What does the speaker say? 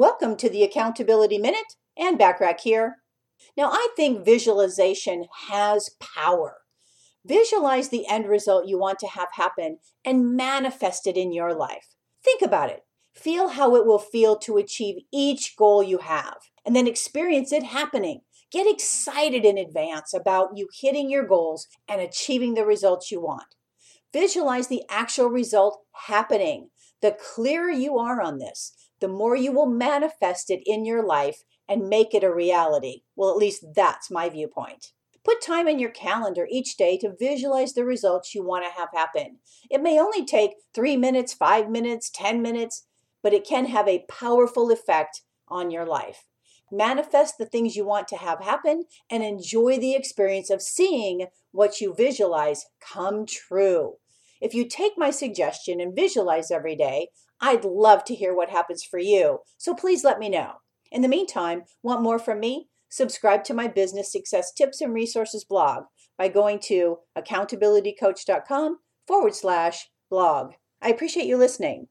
Welcome to the Accountability Minute and Backrack here. Now, I think visualization has power. Visualize the end result you want to have happen and manifest it in your life. Think about it. Feel how it will feel to achieve each goal you have, and then experience it happening. Get excited in advance about you hitting your goals and achieving the results you want. Visualize the actual result happening. The clearer you are on this, the more you will manifest it in your life and make it a reality. Well, at least that's my viewpoint. Put time in your calendar each day to visualize the results you want to have happen. It may only take three minutes, five minutes, 10 minutes, but it can have a powerful effect on your life. Manifest the things you want to have happen and enjoy the experience of seeing what you visualize come true. If you take my suggestion and visualize every day, I'd love to hear what happens for you. So please let me know. In the meantime, want more from me? Subscribe to my business success tips and resources blog by going to accountabilitycoach.com forward slash blog. I appreciate you listening.